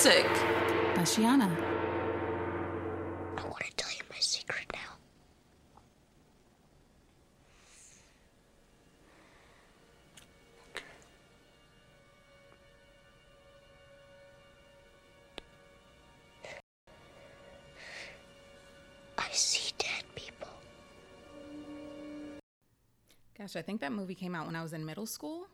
holistic. Ashiana. I want to tell you my secret now. I see dead people. Gosh, I think that movie came out when I was in middle school.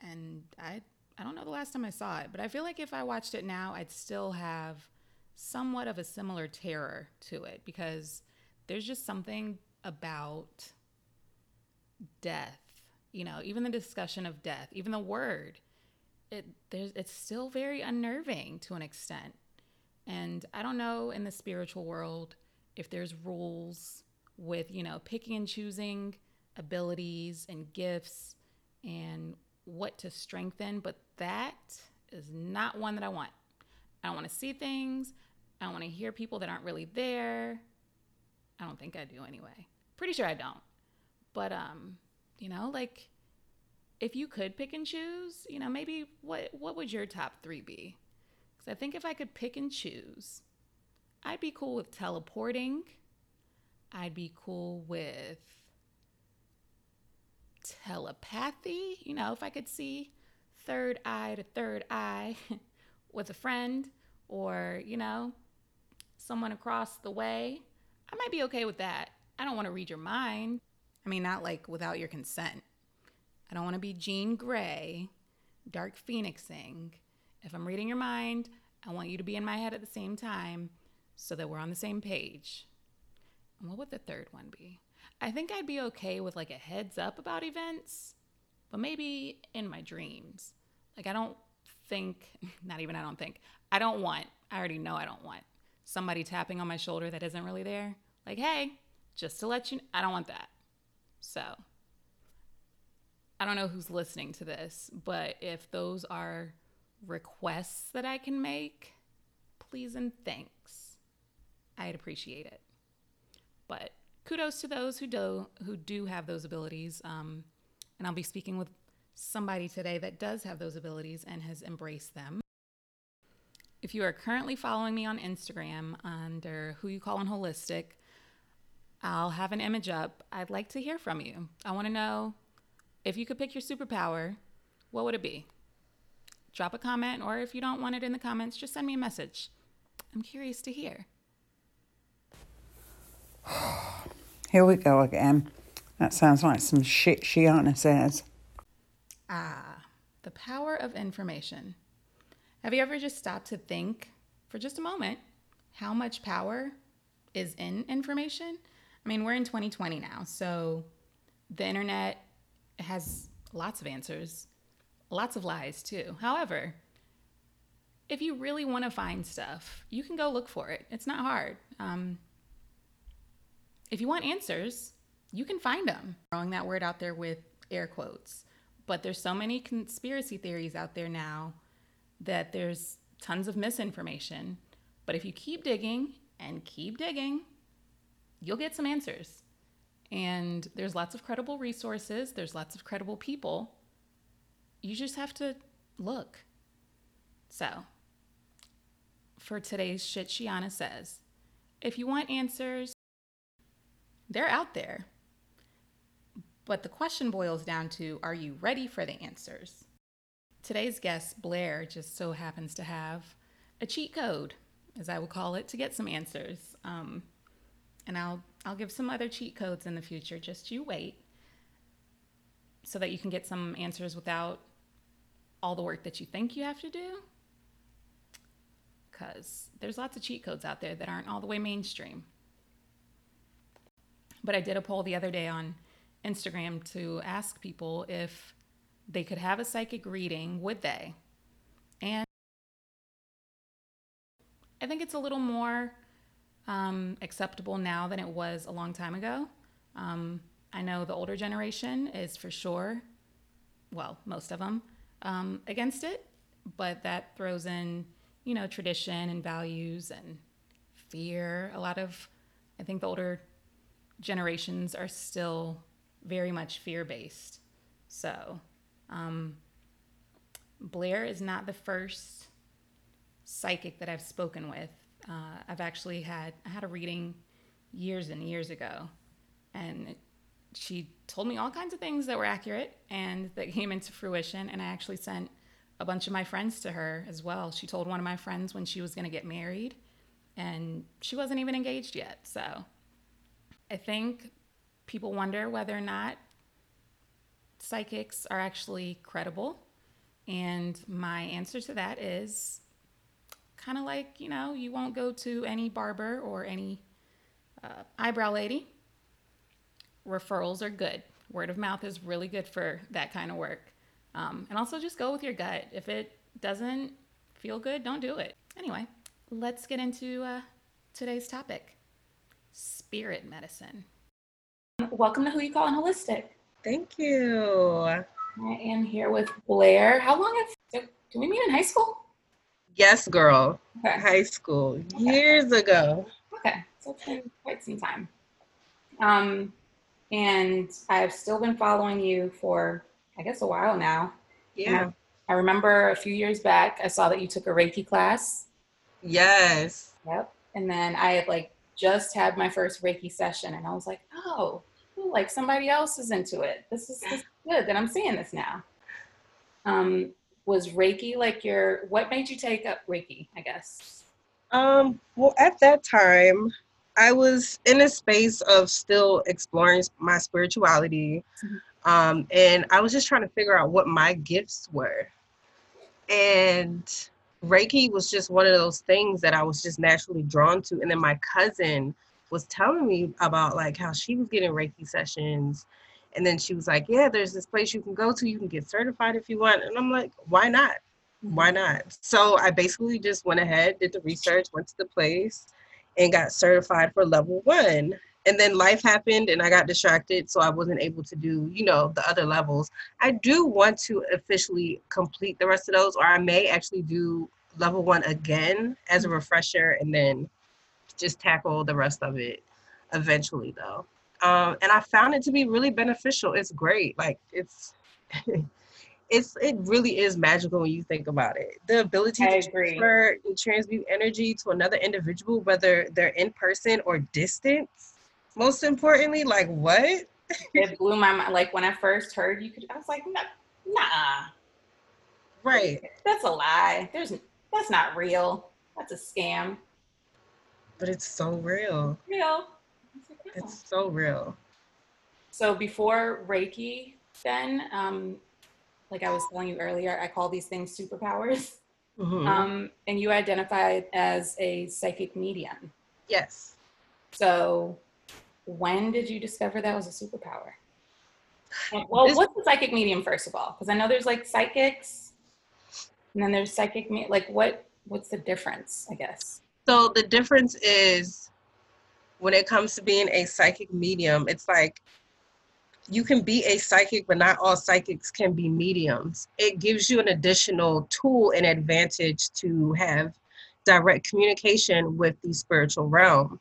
And I I don't know the last time I saw it, but I feel like if I watched it now, I'd still have somewhat of a similar terror to it because there's just something about death. You know, even the discussion of death, even the word, it there's it's still very unnerving to an extent. And I don't know in the spiritual world if there's rules with, you know, picking and choosing abilities and gifts and what to strengthen, but that is not one that I want. I don't want to see things. I don't want to hear people that aren't really there. I don't think I do anyway. Pretty sure I don't. But um, you know, like if you could pick and choose, you know, maybe what what would your top 3 be? Cuz I think if I could pick and choose, I'd be cool with teleporting. I'd be cool with telepathy, you know, if I could see third eye to third eye with a friend or, you know, someone across the way, I might be okay with that. I don't want to read your mind. I mean, not like without your consent. I don't want to be Jean Grey, Dark Phoenixing. If I'm reading your mind, I want you to be in my head at the same time so that we're on the same page. And what would the third one be? I think I'd be okay with like a heads up about events, but maybe in my dreams. Like, I don't think, not even I don't think, I don't want, I already know I don't want somebody tapping on my shoulder that isn't really there. Like, hey, just to let you, I don't want that. So, I don't know who's listening to this, but if those are requests that I can make, please and thanks. I'd appreciate it. But kudos to those who do who do have those abilities. Um, and I'll be speaking with somebody today that does have those abilities and has embraced them. If you are currently following me on Instagram under Who You Calling Holistic, I'll have an image up. I'd like to hear from you. I want to know if you could pick your superpower, what would it be? Drop a comment, or if you don't want it in the comments, just send me a message. I'm curious to hear. Here we go again. That sounds like some shit Shiana says. Ah, the power of information. Have you ever just stopped to think for just a moment how much power is in information? I mean, we're in 2020 now, so the internet has lots of answers, lots of lies too. However, if you really want to find stuff, you can go look for it. It's not hard. Um, if you want answers, you can find them. Throwing that word out there with air quotes. But there's so many conspiracy theories out there now that there's tons of misinformation. But if you keep digging and keep digging, you'll get some answers. And there's lots of credible resources, there's lots of credible people. You just have to look. So, for today's shit, Shiana says if you want answers, they're out there. But the question boils down to are you ready for the answers? Today's guest, Blair, just so happens to have a cheat code, as I will call it, to get some answers. Um, and I'll I'll give some other cheat codes in the future. Just you wait, so that you can get some answers without all the work that you think you have to do. Because there's lots of cheat codes out there that aren't all the way mainstream. But I did a poll the other day on Instagram to ask people if they could have a psychic reading, would they? And I think it's a little more um, acceptable now than it was a long time ago. Um, I know the older generation is for sure, well, most of them, um, against it, but that throws in, you know, tradition and values and fear. A lot of, I think the older generations are still very much fear based. So, um, Blair is not the first psychic that I've spoken with. Uh, I've actually had I had a reading years and years ago, and she told me all kinds of things that were accurate and that came into fruition. And I actually sent a bunch of my friends to her as well. She told one of my friends when she was going to get married, and she wasn't even engaged yet. So I think people wonder whether or not psychics are actually credible. And my answer to that is kind of like, you know, you won't go to any barber or any uh, eyebrow lady. Referrals are good. Word of mouth is really good for that kind of work. Um, and also just go with your gut. If it doesn't feel good, don't do it. Anyway, let's get into uh, today's topic spirit medicine. Welcome to Who You Calling Holistic. Thank you. I am here with Blair. How long have did we meet in high school? Yes, girl. Okay. High school years ago. Okay, so it's been quite some time. Um, and I've still been following you for, I guess, a while now. Yeah. I remember a few years back, I saw that you took a Reiki class. Yes. Yep. And then I had like just had my first Reiki session, and I was like, oh, like somebody else is into it. This is, this is good that I'm seeing this now. Um, was Reiki like your? What made you take up Reiki? I guess. Um, well, at that time, I was in a space of still exploring my spirituality. Mhm. Um, and I was just trying to figure out what my gifts were. And Reiki was just one of those things that I was just naturally drawn to. And then my cousin was telling me about like how she was getting Reiki sessions. And then she was like, Yeah, there's this place you can go to. You can get certified if you want. And I'm like, Why not? why mm-hmm. not? So I basically just went ahead, did the research, went to the place, and got certified for level one. And then life happened and I got distracted, so I wasn't able to do, you know, the other levels. I do want to officially complete the rest of those, or I may actually do level one again as a refresher and then just tackle the rest of it eventually, though. Um, and I found it to be really beneficial. It's great. Like, it's. it's it really is magical when you think about it. The ability I to agree. transfer and transmute energy to another individual, whether they're in person or distance. Most importantly, like what? it blew my mind. Like when I first heard you could, I was like, nah, nah, Right. that's a lie. There's that's not real. That's a scam. But it's so real. Real. I like, "No." It's so real. So before Reiki, then, um, like I was telling you earlier, I call these things superpowers. Mhm. Um, and you identified as a psychic medium. yes. So when did you discover that was a superpower? Well, This- what's the psychic medium first of all? Because I know there's like psychics, and then there's psychic me- like what what's the difference? I guess. So the difference is when it comes to being a psychic medium, it's like you can be a psychic, but not all psychics can be mediums. It gives you an additional tool and advantage to have direct communication with the spiritual realm.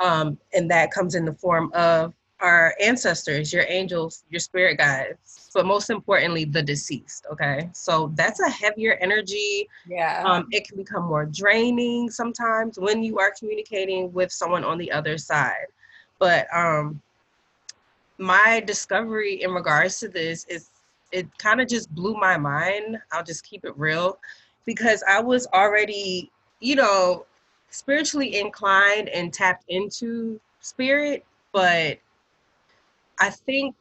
Um, and that comes in the form of our ancestors, your angels, your spirit guides, but most importantly, the deceased. Okay. So that's a heavier energy Yeah. um, it can become more draining sometimes when you are communicating with someone on the other side. But um, my discovery in regards to this is it kind of just blew my mind. I'll just keep it real because I was already, you know, spiritually inclined and tapped into spirit, but I think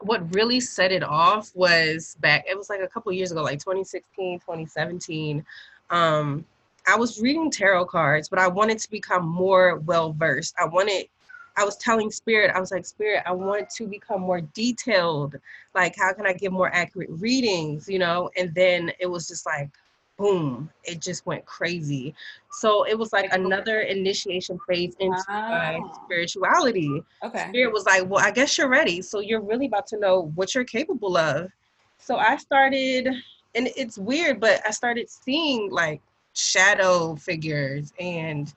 what really set it off was back it was like a couple years ago like 2016 2017 um i was reading tarot cards but i wanted to become more well versed i wanted i was telling spirit i was like spirit i want to become more detailed. Like how can i give more accurate readings? You know? And then it was just like boom it just went crazy so it was like another initiation phase into my Ah. spirituality okay. Spirit was like, Well, I guess you're ready. So you're really about to know what you're capable of. So I started, and it's weird, but I started seeing like shadow figures, and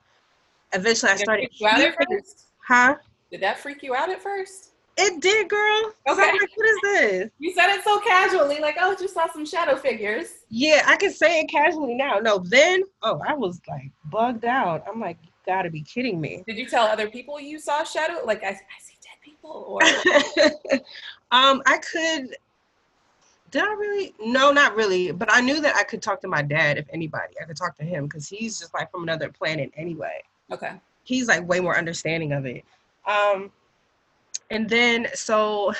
eventually I Did that started freak you out at hearing- first? Huh? Did that freak you out at first? It did, girl. Okay. Like, what is this? You said it so casually, like, oh, just saw some shadow figures. Yeah, I can say it casually now. No, then, oh, I was like bugged out. I'm like, you gotta be kidding me. Did you tell other people you saw shadow? Like, I, I see dead people, or um, I could. Did I really? No, not really. But I knew that I could talk to my dad if anybody. I could talk to him because he's just like from another planet anyway. okay, He's like way more understanding of it. Um, and then so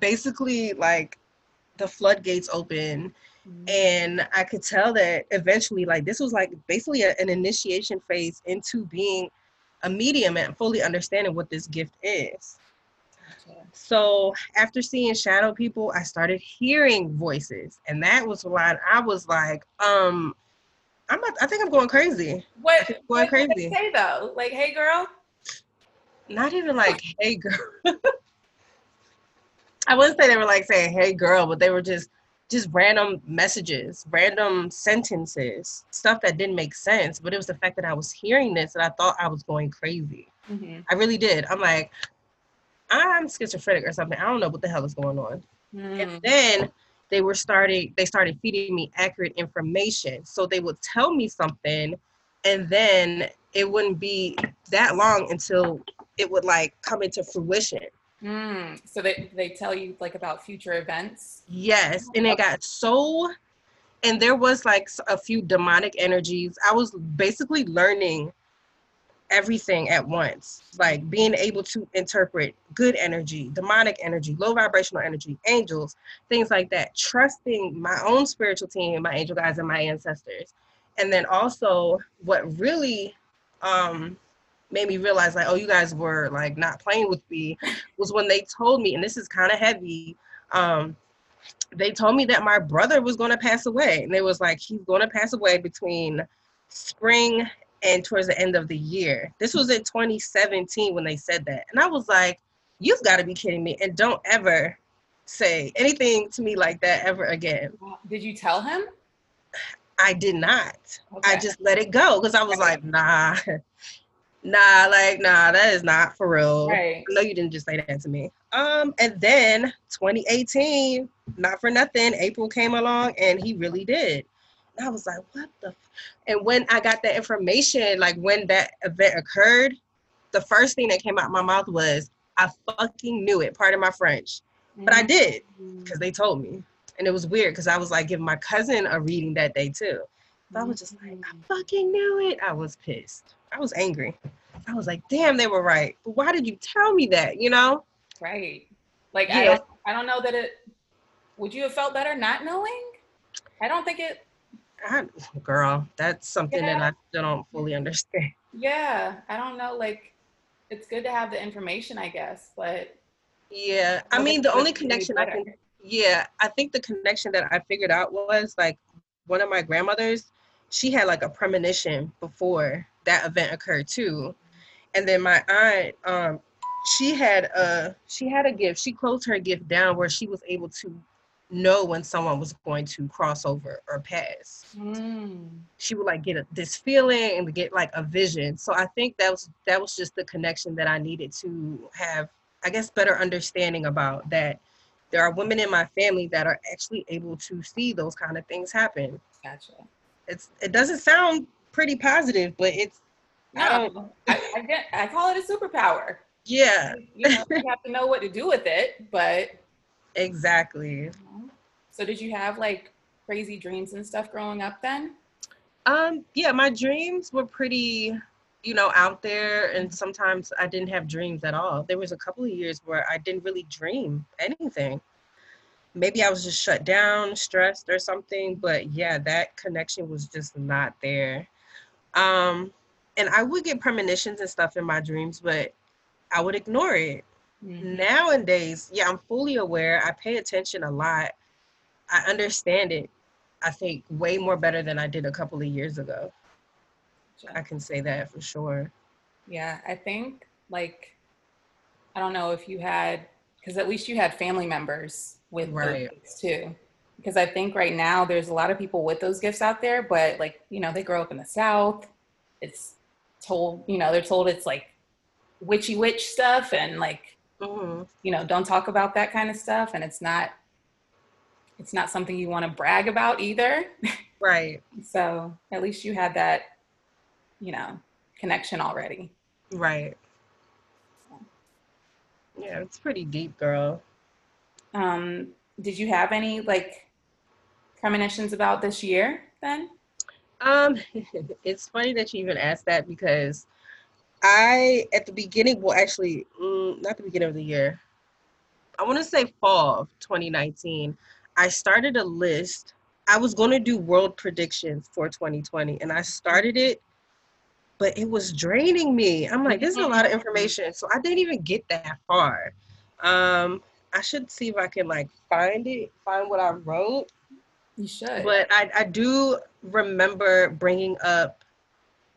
basically like the floodgates open and I could tell that eventually, like this was like basically a- an initiation phase into being a medium and fully understanding what this gift is. So after seeing shadow people, I started hearing voices, and that was when I was like, um, I'm not, I think I'm going crazy. what? Going what crazy. say though? Like, hey, girl. Not even like, hey girl. I wouldn't say they were like saying, hey girl, but they were just just random messages, random sentences, stuff that didn't make sense. But it was the fact that I was hearing this and I thought I was going crazy. Mm-hmm. I really did. I'm like, I'm schizophrenic or something. I don't know what the hell is going on. Mm. And then they were starting, they started feeding me accurate information. So they would tell me something and then it wouldn't be that long until it would like come into fruition. Mm. So they they tell you like about future events. Yes, and it got so, and there was like a few demonic energies. I was basically learning everything at once, like being able to interpret good energy, demonic energy, low vibrational energy, angels, things like that. Trusting my own spiritual team, my angel guides, and my ancestors, and then also what really um, made me realize like, oh, you guys were like not playing with me, was when they told me, and this is kind of heavy. Um, they told me that my brother was going to pass away and it was like he's going to pass away between spring and towards the end of the year this was in 2017 when they said that and i was like you've got to be kidding me and don't ever say anything to me like that ever again Did you tell him? I did not i just let it go because i was like nah nah like nah that is not for real Right. Know you didn't just say that to me. Um, and then 2018, not for nothing, April came along and he really did. And I was like, what the? F-? And when I got that information, like when that event occurred, the first thing that came out my mouth was, I fucking knew it. Part of my French, but I did Mm. because they told me, and it was weird because I was like giving my cousin a reading that day too. So I was just like, I mm-hmm. fucking knew it. I was pissed. I was angry. I was like, damn, they were right. But why did you tell me that? You know? Right. Like I don't I don't know that it would you have felt better not knowing? I don't think it I, girl, that's something that I still don't fully understand. yeah, I don't know like it's good to have the information, I guess, but Yeah, I mean, the only connection I can, yeah, I think the connection that I figured out was like one of my grandmothers, she had like a premonition before that event occurred too. And then my aunt, um, she had a she had a gift. She closed her gift down where she was able to know when someone was going to cross over or pass. Mm. she would like get a, this feeling and get like a vision. So I think that was that was just the connection that I needed to have, I guess, better understanding about that. There are women in my family that are actually able to see those kind of things happen. Gotcha. It's it doesn't sound pretty positive, but it's I No, I, I get I call it a superpower. yeah, You know, you have to know what to do with it, but exactly. so did you have like crazy dreams and stuff growing up then? Um, yeah, my dreams were pretty, you know, out there, and sometimes I didn't have dreams at all. There was a couple of years where I didn't really dream anything. Maybe I was just shut down, stressed, or something. But yeah, that connection was just not there. Um, and I would get premonitions and stuff in my dreams, but I would ignore it. Mm-hmm. Nowadays, yeah, I'm fully aware. I pay attention a lot. I understand it. I think way more better than I did a couple of years ago. I can say that for sure. Yeah, I think like I don't know if you had because at least you had family members with Right. gifts too. Because I think right now there's a lot of people with those gifts out there, but like you know they grow up in the South. It's told you know they're told it's like witchy witch stuff and like Mhm. you know, don't talk about that kind of stuff. And it's not, it's not something you want to brag about either. Right. so at least you had that, you know, connection already. Right. Yeah, it's pretty deep, girl. Um, did you have any like premonitions about this year then? Um, it's funny that you even asked that because I, at the beginning, well, actually, mm, not the beginning of the year, I want to say fall of 2019, I started a list. I was going to do world predictions for 2020, and I started it, but it was draining me. I'm like, this is a lot of information. So I didn't even get that far. Um, I should see if I can like find it, find what I wrote. You should. But I, I do remember bringing up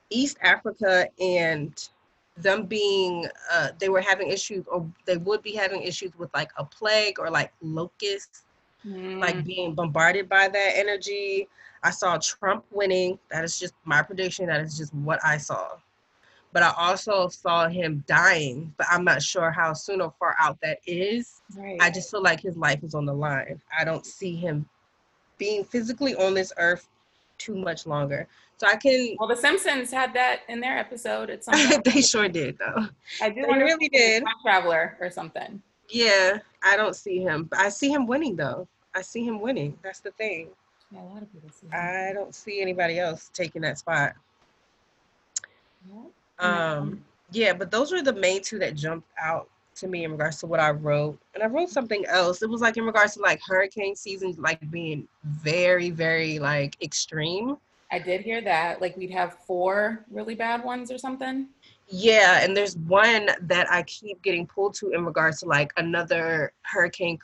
East Africa and them being, uh, they were having issues, or they would be having issues with like a plague or like locusts, Mm, like being bombarded by that energy. I saw Trump winning. That is just my prediction. That is just what I saw. But I also saw him dying, but I'm not sure how soon or far out that is. right. I just feel like his life is on the line. I don't see him being physically on this earth too much longer. So I can. well, The Simpsons had that in their episode. At some point. they sure did though. I do They really did. time traveler or something. Yeah, I don't see him. But I see him winning though. I see him winning. That's the thing. Yeah, a lot of people see. that. I don't see anybody else taking that spot. Yeah. Um, yeah, but those were the main two that jumped out to me in regards to what I wrote. And I wrote something else. It was like in regards to like hurricane season, like being very, very like extreme. I did hear that. Like we'd have four really bad ones or something. Yeah, and there's one that I keep getting pulled to in regards to like another Hurricane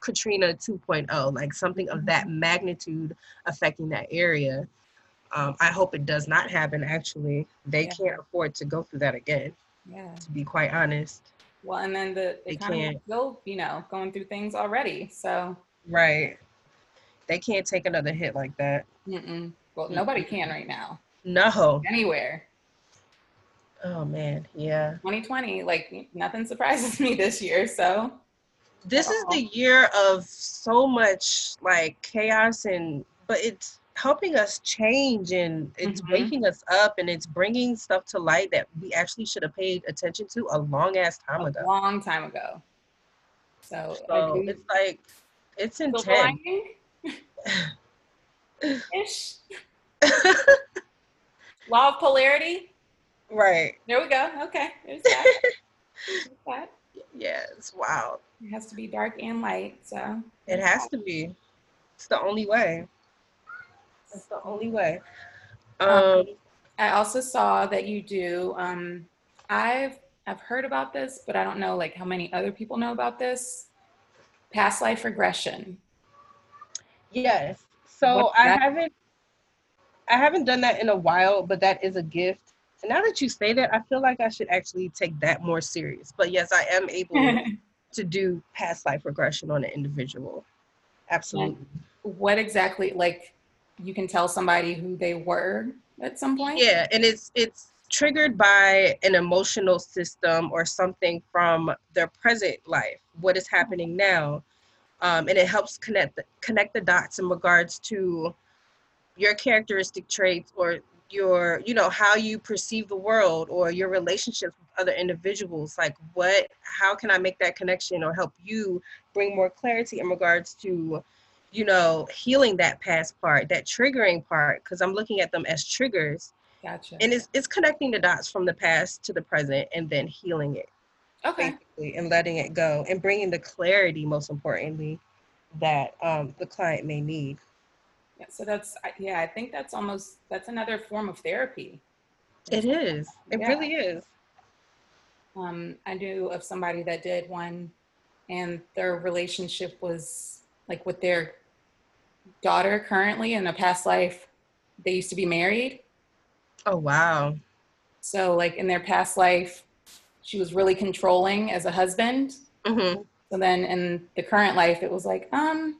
Katrina 2.0, like something of that magnitude affecting that area. Um, I hope it does not happen. Actually, they Yeah. can't afford to go through that again. Yeah. To be quite honest, Well, and then the They can't. still, you know, going through things already. So, right? They can't take another hit like that. mm-mm. well, nobody can right now, No. anywhere. Oh man, yeah. 2020, like nothing surprises me this year. So, this is the year of so much like chaos and but it's helping us change and it's Mhm. waking us up and it's bringing stuff to light that we actually should have paid attention to a long ass time a ago long time ago. So, so it's like it's intense ish. Law of polarity. right There we go. Okay, there's that. There's that. Yeah it's wild It has to be dark and light. So, it has to be it's the only way it's the only way um I also saw that you do. Um, I've I've heard about this, but I don't know like how many other people know about this. Past life regression. Yes. So I haven't I haven't done that in a while, but that is a gift. And now that you say that, I feel like I should actually take that more serious. But yes, I am able to do past life regression on an individual. Absolutely. what exactly like you can tell somebody who they were at some point? Yeah, and it's it's triggered by an emotional system or something from their present life, what is happening now, um, and it helps connect the, connect the dots in regards to your characteristic traits or your you know how you perceive the world or your relationships with other individuals like what how can i make that connection or help you bring more clarity in regards to you know healing that past part that triggering part because i'm looking at them as triggers Gotcha. and it's, it's connecting the dots from the past to the present and then healing it okay. and letting it go and bringing the clarity most importantly that um, the client may need Yeah, so that's yeah. I think that's almost that's another form of therapy. it is it Yeah. really is Um, I knew of somebody that did one, and their relationship was like with their daughter currently in a past life. They used to be married, oh wow so like in their past life, she was really controlling as a husband. hmm So then in the current life, it was like, um,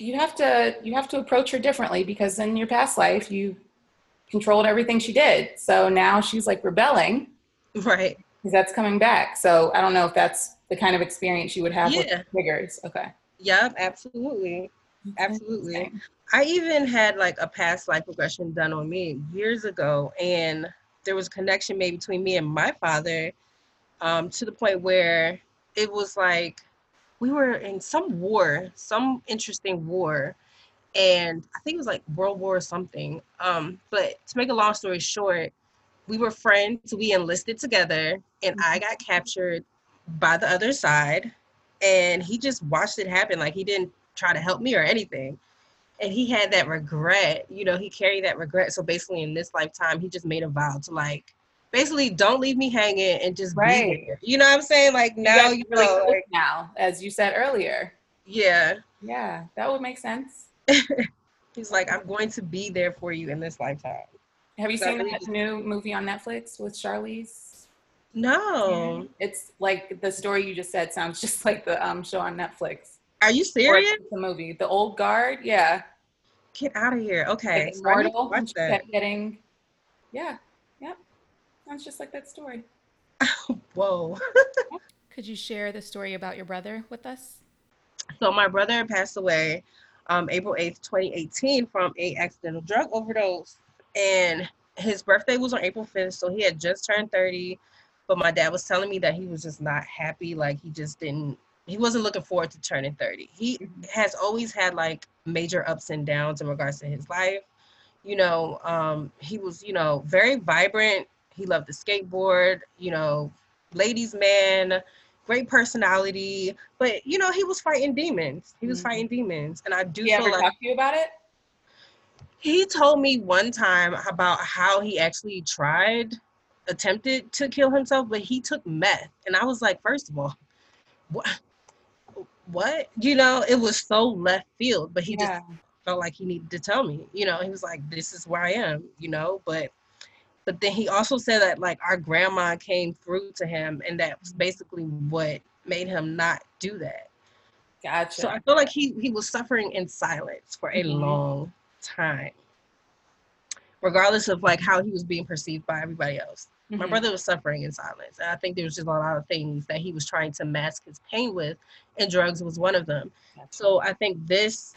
you have to you have to approach her differently because in your past life you controlled everything she did. So now she's like rebelling right Because that's coming back. So I don't know if that's the kind of experience you would have Yeah. with triggers. Okay. Yep, absolutely. Absolutely. I even had like a past life regression done on me years ago, and there was a connection made between me and my father um, to the point where it was like we were in some war, some interesting war, and I think it was like World War or something. Um, but to make a long story short, we were friends, we enlisted together, and I got captured by the other side, and he just watched it happen. Like he didn't try to help me or anything and he had that regret you know he carried that regret so basically in this lifetime he just made a vow to like basically don't leave me hanging and just Right. you know what i'm saying like You now you are really know like, now, as you said earlier. yeah Yeah, that would make sense. he's like i'm going to be there for you in this lifetime Have you So seen that new movie on Netflix with Charlize? no It's like the story you just said sounds just like the um, show on Netflix. are you serious the movie, The Old Guard. Yeah, get out of here okay like I need to immortal. watch that kept getting. Yeah. Sounds just like that story. whoa Could you share the story about your brother with us? So my brother passed away um, April 8th, 2018 from a accidental drug overdose. And his birthday was on April 5th, so he had just turned 30. But my dad was telling me that he was just not happy. Like he just didn't, he wasn't looking forward to turning 30. He has always had like major ups and downs in regards to his life. You know, um, he was, you know, very vibrant. He loved the skateboard, you know, ladies' man, great personality. But, you know, he was fighting demons. He was Mhm. fighting demons. And I do he feel ever like talk to you about it? he told me one time about how he actually tried, attempted to kill himself, but he took meth. And I was like, first of all, what? What? You know, it was so left field, but he just felt like he needed to tell me. You know, he was like, "This is where I am," you know. But, but then he also said that like our grandma came through to him, and that was basically what made him not do that. Gotcha. So I feel like he he was suffering in silence for a Mhm. long time, regardless of like how he was being perceived by everybody else. My Mhm. brother was suffering in silence, and I think there was just a lot of things that he was trying to mask his pain with, and drugs was one of them. Gotcha. So I think this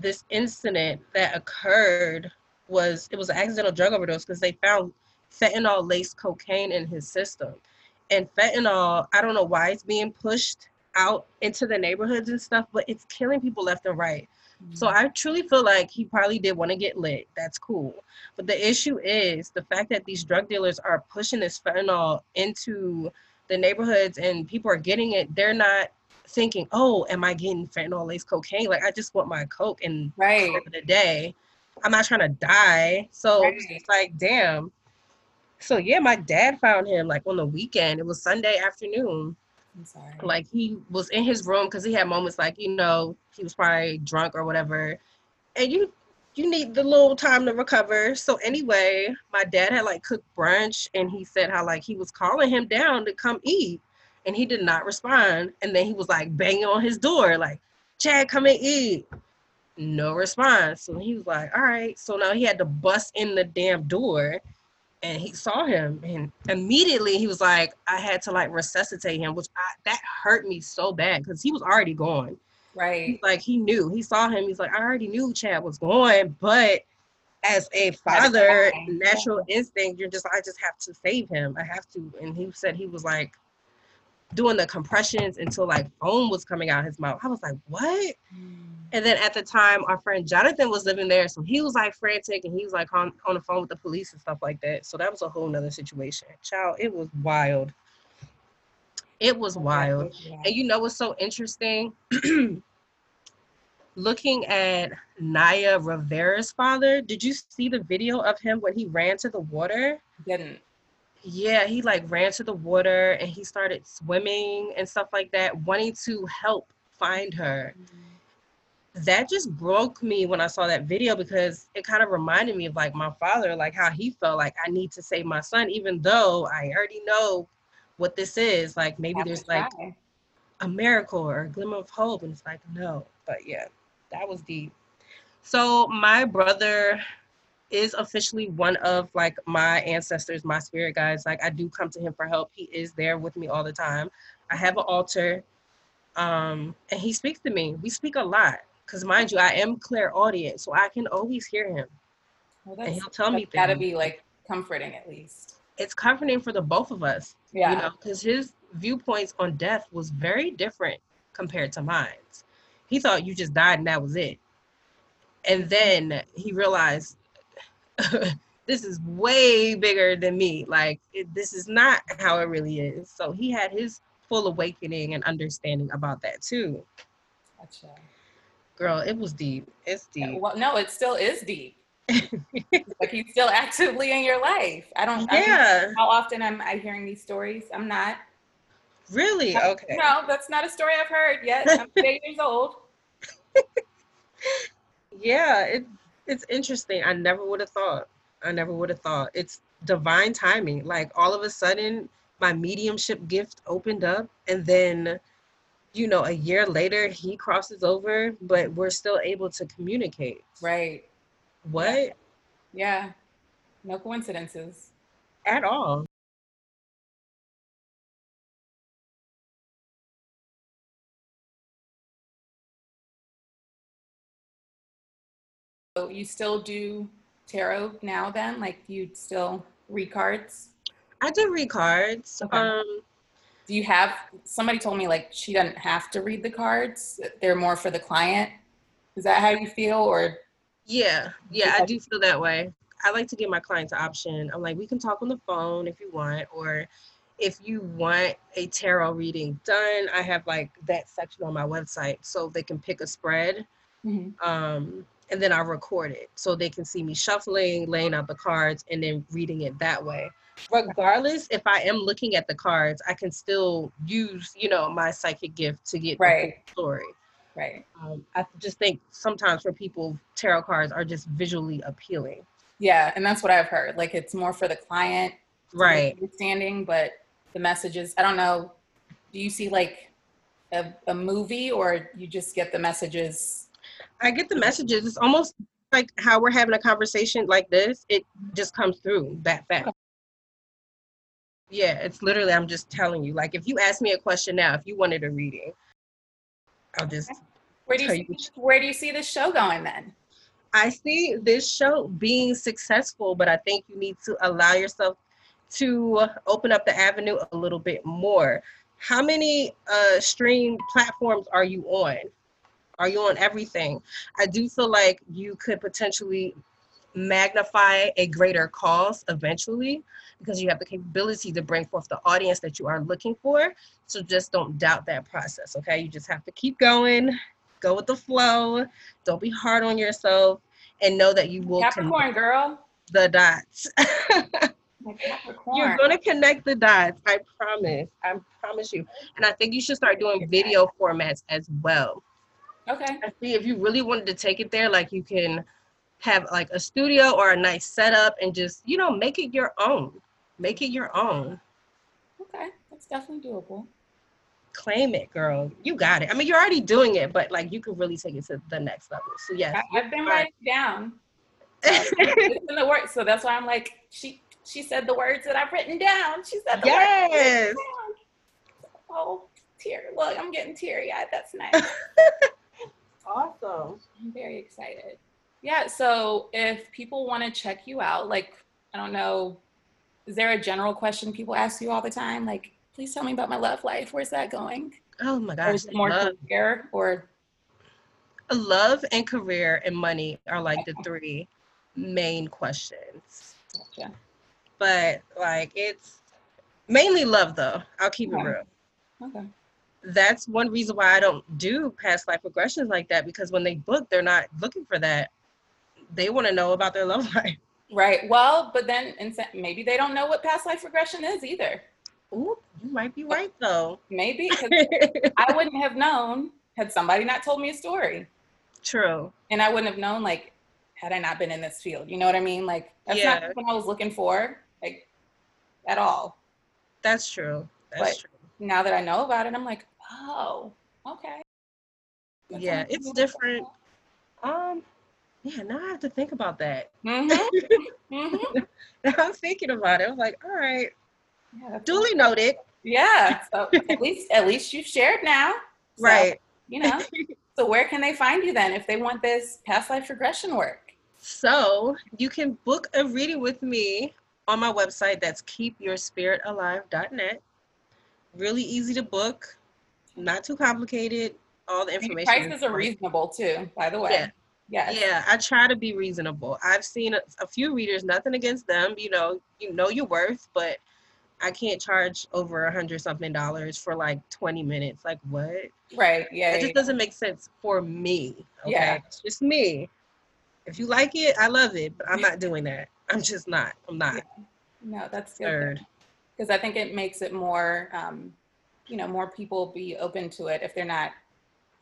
this incident that occurred was it was an accidental drug overdose because they found fentanyl laced cocaine in his system. And fentanyl, I don't know why it's being pushed out into the neighborhoods and stuff, but it's killing people left and right. Mm-hmm. So I truly feel like he probably did want to get lit. That's cool. But the issue is the fact that these drug dealers are pushing this fentanyl into the neighborhoods and people are getting it. They're not thinking, oh, am I getting fentanyl laced cocaine? Like, I just want my Coke and right. for the day. I'm not trying to die. So it's like, damn. So yeah, my dad found him like on the weekend. It was Sunday afternoon. I'm sorry. like he was in his room because he had moments like you know he was probably drunk or whatever. And you you need the little time to recover. So anyway my dad had like cooked brunch and he said how like he was calling him down to come eat and he did not respond. And then he was like banging on his door like chad come and eat. No response. So he was like all right. So now he had to bust in the damn door and he saw him and immediately he was like i had to like resuscitate him which I, that hurt me so bad because he was already gone. Right. He's like he knew. He saw him. He's like i already knew chad was going but as a father natural instinct you're just i just have to save him. I have to and he said he was like doing the compressions until like foam was coming out of his mouth i was like what and then at the time, our friend Jonathan was living there, so he was like frantic and he was like on, on the phone with the police and stuff like that. So that was a whole nother situation. Child, it was wild. It was wild. And you know what's so interesting? Looking at Naya Rivera's father, did you see the video of him when he ran to the water? Didn't. Yeah, he like ran to the water and he started swimming and stuff like that, wanting to help find her that just broke me when I saw that video because it kind of reminded me of like my father, like how he felt like I need to save my son, even though I already know what this is. Like maybe to there's like try. a miracle or a glimmer of hope. And it's like, no. But yeah, that was deep. So my brother is officially one of like my ancestors, my spirit guides. Like I do come to him for help. He is there with me all the time. I have an altar, um, and he speaks to me. We speak a lot because, mind you, I am clairaudient, so I can always hear him, Well, and he'll tell me that's gotta be like comforting at least. It's comforting for the both of us, Yeah. you know, because his viewpoints on death was very different compared to mine. He thought you just died and that was it, and then he realized this is way bigger than me. Like it, this is not how it really is. So he had his full awakening and understanding about that too. Gotcha. Girl, it was deep. It's Yeah, deep. Well, no, it still is deep. like he's still actively in your life. I don't. I don't- Yeah, how often am I hearing these stories? I'm not. really. Okay. No, that's not a story I've heard yet. I'm eight years old. Yeah, it it's interesting. I never would have thought. I never would have thought. It's divine timing. Like all of a sudden, my mediumship gift opened up, and then, you know, a year later, he crosses over, but we're still able to communicate. Right. What? Yeah. No coincidences. At all. So you still do tarot now then? Like you still read cards? I do read cards. Okay. Um, Do you have somebody told me like she doesn't have to read the cards? They're more for the client. Is that how you feel or yeah, yeah, I do feel that way. I like to give my clients an option. I'm like, we can talk on the phone if you want, or if you want a tarot reading done, I have like that section on my website so they can pick a spread. Um, and then I record it so they can see me shuffling, laying out the cards, and then reading it that way. Regardless, if I am looking at the cards, I can still use, you know, my psychic gift to get the Right. story. right? Um, I just think sometimes for people, tarot cards are just visually appealing. Yeah, and that's what I've heard. Like it's more for the client Right. understanding, but the messages, I don't know. Do you see like a, a movie or you just get the messages? I get the messages. It's almost like how we're having a conversation like this. It just comes through that fast. Yeah, it's literally, I'm just telling you. Like, if you ask me a question now, if you wanted a reading, I'll just Where do you Tell see, you where do you see this show going then? I see this show being successful, but I think you need to allow yourself to open up the avenue a little bit more. How many uh, stream platforms are you on? Are you on everything? I do feel like you could potentially magnify a greater cause eventually because you have the capability to bring forth the audience that you are looking for. So just don't doubt that process, okay? You just have to keep going, go with the flow, don't be hard on yourself, and know that you will Capricorn girl. the dots. You're gonna connect the dots. I promise. I promise you. And I think you should start doing video formats as well. Okay. I see if you really wanted to take it there, like you can have like a studio or a nice setup and just, you know, make it your own. Make it your own. Okay. That's definitely doable. Claim it, girl. You got it. I mean, you're already doing it, but like you could really take it to the next level. So yes. I, I've been writing it down. it's in the work. So that's why I'm like, she she said the words that I've written down. She said the words. that I've Yes. written down. Oh, tear. Look, I'm getting teary eyed. That's nice. Awesome. I'm very excited. Yeah. So if people want to check you out, like, I don't know, is there a general question people ask you all the time? Like, please tell me about my love life. Where's that going? Oh my Or gosh. is it more love. career or love and career and money are like the three main questions. Gotcha. But like it's mainly love though. I'll keep it real. Okay. That's one reason why I don't do past life regressions like that because when they book, they're not looking for that. They want to know about their love life. Right. Well, but then maybe they don't know what past life regression is either. Ooh, you might be right though. Maybe I wouldn't have known had somebody not told me a story. True. And I wouldn't have known like had I not been in this field. You know what I mean? Like that's Yeah. not what I was looking for, like at all. That's true. That's But- true. Now that I know about it, I'm like, oh, okay. That's Yeah, it's different. Um, Yeah, now I have to think about that. Mm-hmm. hmm Now I'm thinking about it. I was like, all right, Yeah, duly noted. Yeah. So at least at least you've shared now. So, Right. You know. So where can they find you then if they want this past life regression work? So you can book a reading with me on my website. That's keepyourspiritalive.net. Really easy to book, not too complicated. All the information. prices are reasonable too, by the way. Yeah. Yes. Yeah, I try to be reasonable. I've seen a, a few readers, nothing against them. You know, you know your worth, but I can't charge over a hundred something dollars for like 20 minutes. Like what? Right. Yeah. It yeah, just doesn't make sense for me. Okay? Yeah. It's just me. If you like it, I love it, but I'm not doing that. I'm just not. I'm not. No, that's good. Third. Because I think it makes it more, um, you know, more people be open to it if they're not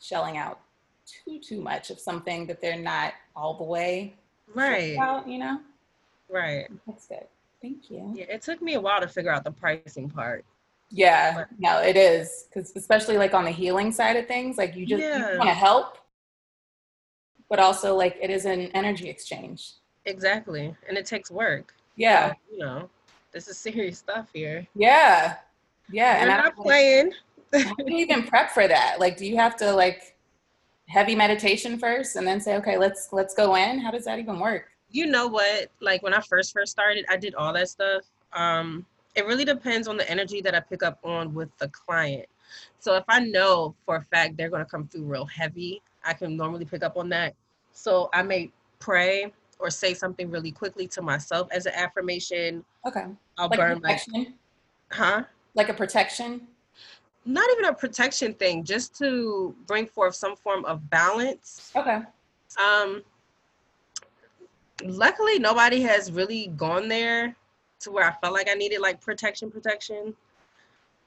shelling out too too much of something that they're not all the way Right. you know. Right. That's good. Thank you. Yeah, it took me a while to figure out the pricing part. Yeah, no, it is because especially like on the healing side of things, like you just Yeah. want to help, but also like it is an energy exchange. Exactly. And it takes work. Yeah, So, you know, this is serious stuff here. yeah, yeah. You're And I'm playing. how do you even prep for that? Like, do you have to like heavy meditation first and then say, okay, let's let's go in? How does that even work? you know what like when i first first started i did all that stuff um it really depends on the energy that i pick up on with the client so if i know for a fact they're going to come through real heavy i can normally pick up on that so i may pray or say something really quickly to myself as an affirmation Okay, i'll like burn like huh like a protection. not even a protection thing just to bring forth some form of balance Okay, Um, luckily, nobody has really gone there to where I felt like I needed like protection, protection.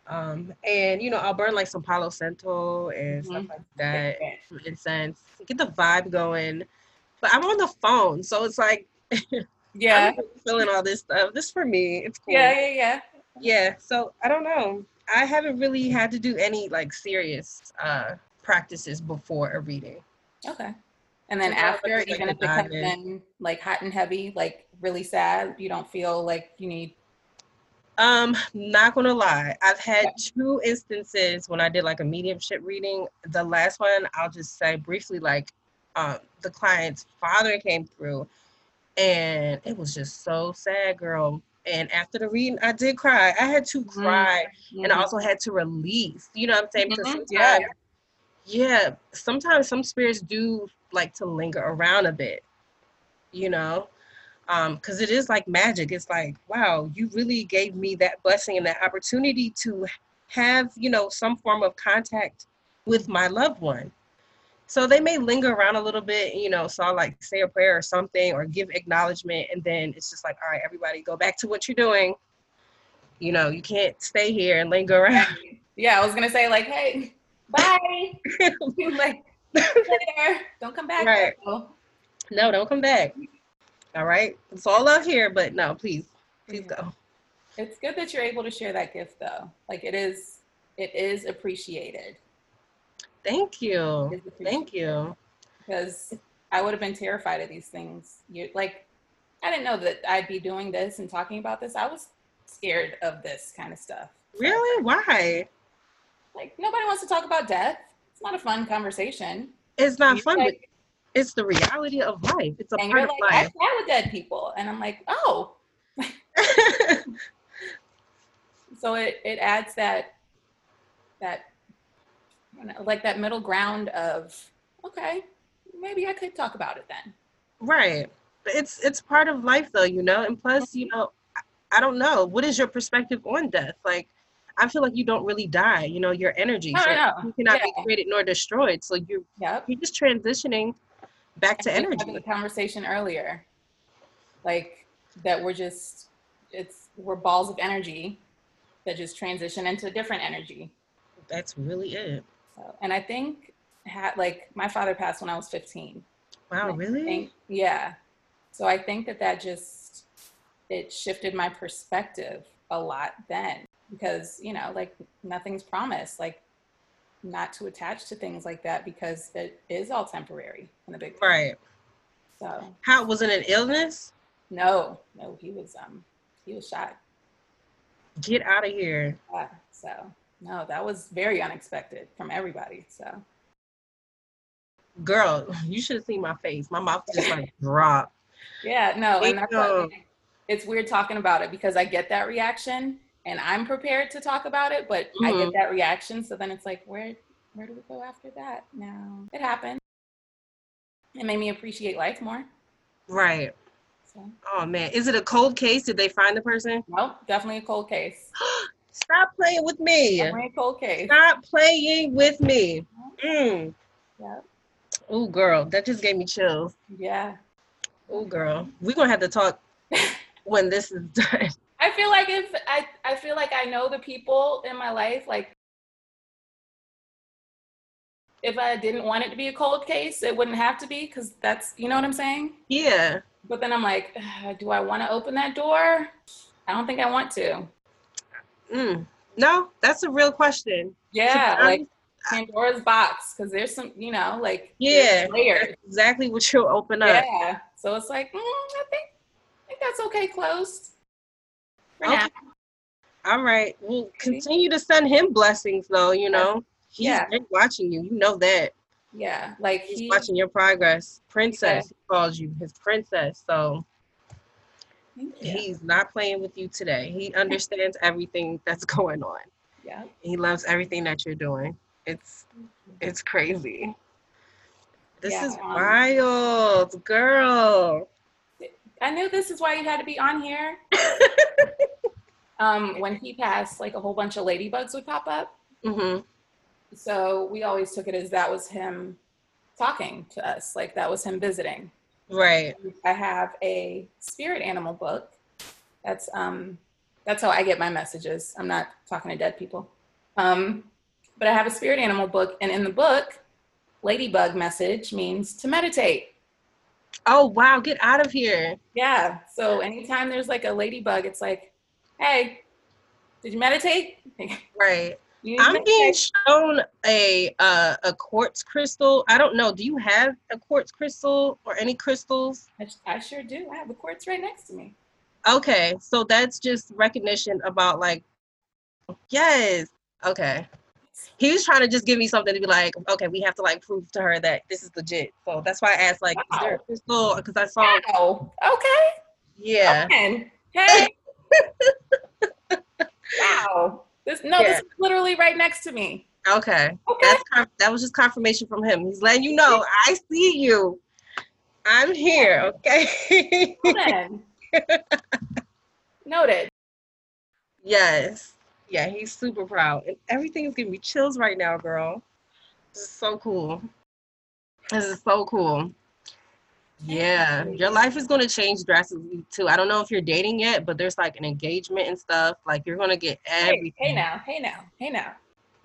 Um, and you know, I'll burn like some Palo Santo and stuff Mhm. like that, some incense, get the vibe going. But I'm on the phone, so it's like yeah, I'm feeling all this stuff. This for me, it's cool. yeah, yeah, yeah. Yeah, so I don't know. I haven't really had to do any like serious uh practices before a reading. Okay. And then after, like even like if it comes in like hot and heavy, like really sad, you don't feel like you need. Um, not gonna lie, I've had two instances when I did like a mediumship reading. The last one, I'll just say briefly, like, um, the client's father came through, and it was just so sad, girl. And after the reading, I did cry. I had to cry, and I Mhm. also had to release. You know what I'm saying? Because Mhm, sometimes, yeah. yeah, sometimes some spirits do like to linger around a bit. You know, um because it is like magic it's like wow you really gave me that blessing and that opportunity to have you know some form of contact with my loved one so they may linger around a little bit you know so i'll like say a prayer or something or give acknowledgement and then it's just like all right everybody go back to what you're doing you know you can't stay here and linger around Yeah, I was gonna say like, hey, bye. like. Don't come back. Right. though. no don't come back all right it's all love here but no please please Yeah. go It's good that you're able to share that gift though. Like it is, it is appreciated. Thank you thank you because I would have been terrified of these things. You like, I didn't know that I'd be doing this and talking about this. I was scared of this kind of stuff. really why Like nobody wants to talk about death. It's not a fun conversation. It's not fun, but like- it's the reality of life. It's a part you're of like, I life. chat with dead people, and I'm like, oh. So it it adds that that I don't know, like that middle ground of okay, maybe I could talk about it then. right. But it's it's part of life though, you know. And plus, you know, I, don't know. What is your perspective on death? Like I feel like you don't really die, you know, your energy. So you cannot be created nor destroyed. So you're Yep. you're just transitioning back to And we had energy. the conversation earlier, like that we're just it's we're balls of energy that just transition into a different energy. That's really it. So, and I think ha- like my father passed when I was 15. Wow, really? think- yeah. So I think that that just it shifted my perspective a lot then because you know like nothing's promised like not to attach to things like that because it is all temporary in the big. Right. So How was it an illness? no, no, he was um he was shot. Get out of here. Yeah, so no, that was very unexpected from everybody. So Girl, you should have seen my face. My mouth just like dropped. yeah, no, and that's why it's weird talking about it because I get that reaction and I'm prepared to talk about it, but I Mhm. get that reaction. So then it's like, where where do we go after that? Now it happened. It made me appreciate life more. Right. So Oh man. Is it a cold case? Did they find the person? nope, definitely a cold case. Stop playing with me. Definitely a cold case. Stop playing with me. Mm. Yep. Oh girl, that just gave me chills. Yeah. Oh girl. We're gonna have to talk when this is done. I feel like if I, I feel like I know the people in my life, like if I didn't want it to be a cold case, it wouldn't have to be because that's you know what I'm saying. Yeah. But then I'm like, do I want to open that door? I don't think I want to. Mm. No, that's a real question. Yeah, like Pandora's box because there's some, you know, like Yeah. layers. Exactly what you'll open up. Yeah, so it's like, mm, I think I think that's okay closed. For Okay. now. All right. Well, continue to send him blessings though, you know. He's Yeah. watching you. You know that. Yeah, like He's he, watching your progress. Princess he calls you his princess. So. He's not playing with you today. He understands everything that's going on. yeah. He loves everything that you're doing. It's it's crazy. This Yeah, is um, wild, girl. I knew this is why you had to be on here. um, when he passed, like a whole bunch of ladybugs would pop up. hmm So we always took it as that was him talking to us, like that was him visiting. Right. I have a spirit animal book. That's um, that's how I get my messages. I'm not talking to dead people. Um, but I have a spirit animal book, and in the book, ladybug message means to meditate. Oh wow, get out of here. Yeah. So anytime there's like a ladybug, it's like, hey, did you meditate? Right. You need to I'm being shown a uh, a quartz crystal. I don't know. Do you have a quartz crystal or any crystals? I, I sure do. I have a quartz right next to me. Okay, so that's just recognition about like, yes. Okay. He was trying to just give me something to be like, okay, we have to like prove to her that this is legit. So that's why I asked, like, is there a crystal? Because I saw, Oh, okay. yeah. And hey. wow. This no, Yeah. this is literally right next to me. Okay. Okay. That's that was just confirmation from him. He's letting you know, I see you. I'm here. Okay. Then. Noted. Yes. Yeah, he's super proud. And everything is giving me chills right now, girl. This is so cool. This is so cool. Yeah, your life is going to change drastically too. I don't know if you're dating yet, but there's like an engagement and stuff. Like you're going to get Hey, everything. hey now, hey now, hey now.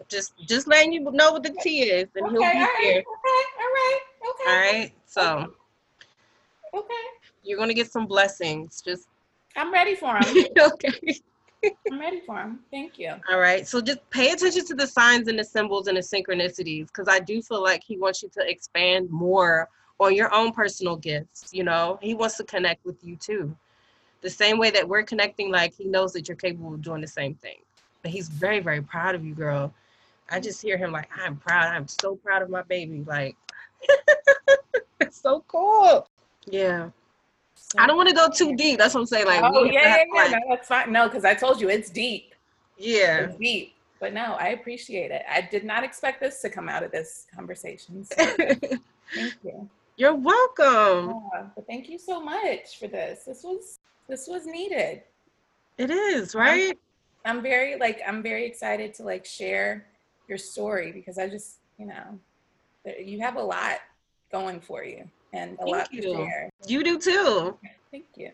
Just just letting you know what the tea is, and Okay, he'll be right, here. okay, all right, okay. All right. So Okay. you're going to get some blessings. Just I'm ready for him. okay. I'm ready for him. Thank you. All right. So just pay attention to the signs and the symbols and the synchronicities because I do feel like he wants you to expand more on your own personal gifts. You know, he wants to connect with you too. The same way that we're connecting, like he knows that you're capable of doing the same thing. But he's very, very proud of you, girl. I just hear him like, I'm proud. I'm so proud of my baby. Like, it's so cool. Yeah. I don't want to go too deep. That's what I'm saying. Like, oh yeah, yeah, yeah. No, that's fine. No, because I told you it's deep. yeah. It's deep. But no, I appreciate it. I did not expect this to come out of this conversation. So thank you. You're welcome. Yeah, but thank you so much for this. This was this was needed. It is, right? I'm very like I'm very excited to like share your story because I just you know you have a lot going for you and a Thank lot to share. You do too. Thank you.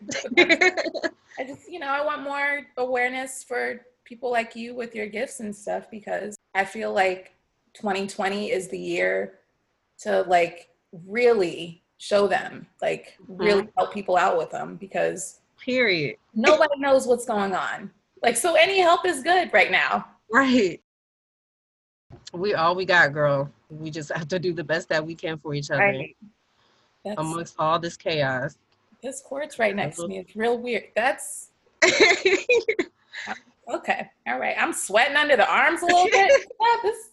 I just, you know, I want more awareness for people like you with your gifts and stuff because I feel like 2020 is the year to like really show them, like mm-hmm. really help people out with them because Period. nobody knows what's going on. Like, so any help is good right now. Right. We all we got, girl. We just have to do the best that we can for each other. Right. Amongst all this chaos. this quartz right next to me. It's real weird. That's okay. All right. I'm sweating under the arms a little bit. Yeah, this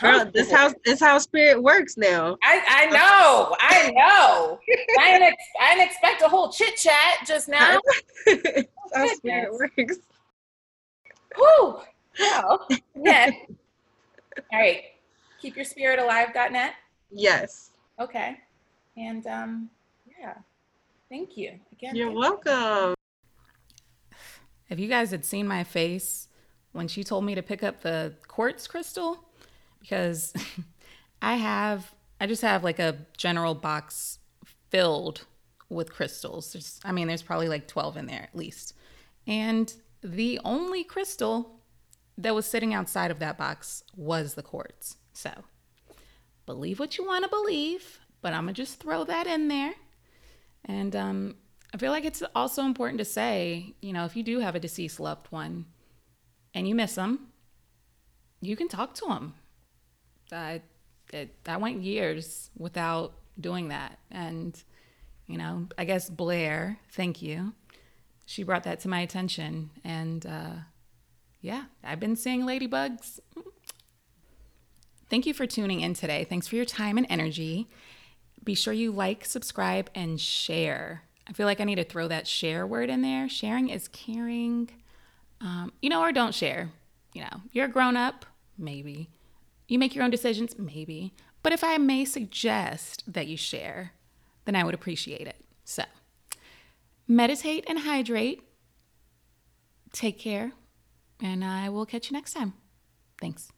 Girl, this how this how spirit works now. I, I know. I know. I didn't, ex- I didn't expect a whole chit chat just now. That's how spirit works. Whew. Wow. Yeah. All right. Keep your spirit alive.net. Yes. Okay. And um, yeah. Thank you. Again. You're welcome. If you guys had seen my face when she told me to pick up the quartz crystal, because I have, I just have like a general box filled with crystals. There's, I mean, there's probably like 12 in there at least. And the only crystal that was sitting outside of that box was the quartz. So believe what you want to believe, but I'm going to just throw that in there. And um, I feel like it's also important to say, you know, if you do have a deceased loved one and you miss them, you can talk to them. I, it, I went years without doing that. And, you know, I guess Blair, thank you. She brought that to my attention. And uh, yeah, I've been seeing ladybugs. Thank you for tuning in today. Thanks for your time and energy. Be sure you like, subscribe, and share. I feel like I need to throw that share word in there. Sharing is caring. Um, you know, or don't share. You know, you're a grown up, maybe. You make your own decisions, maybe. But if I may suggest that you share, then I would appreciate it. So, meditate and hydrate. Take care, and I will catch you next time. Thanks.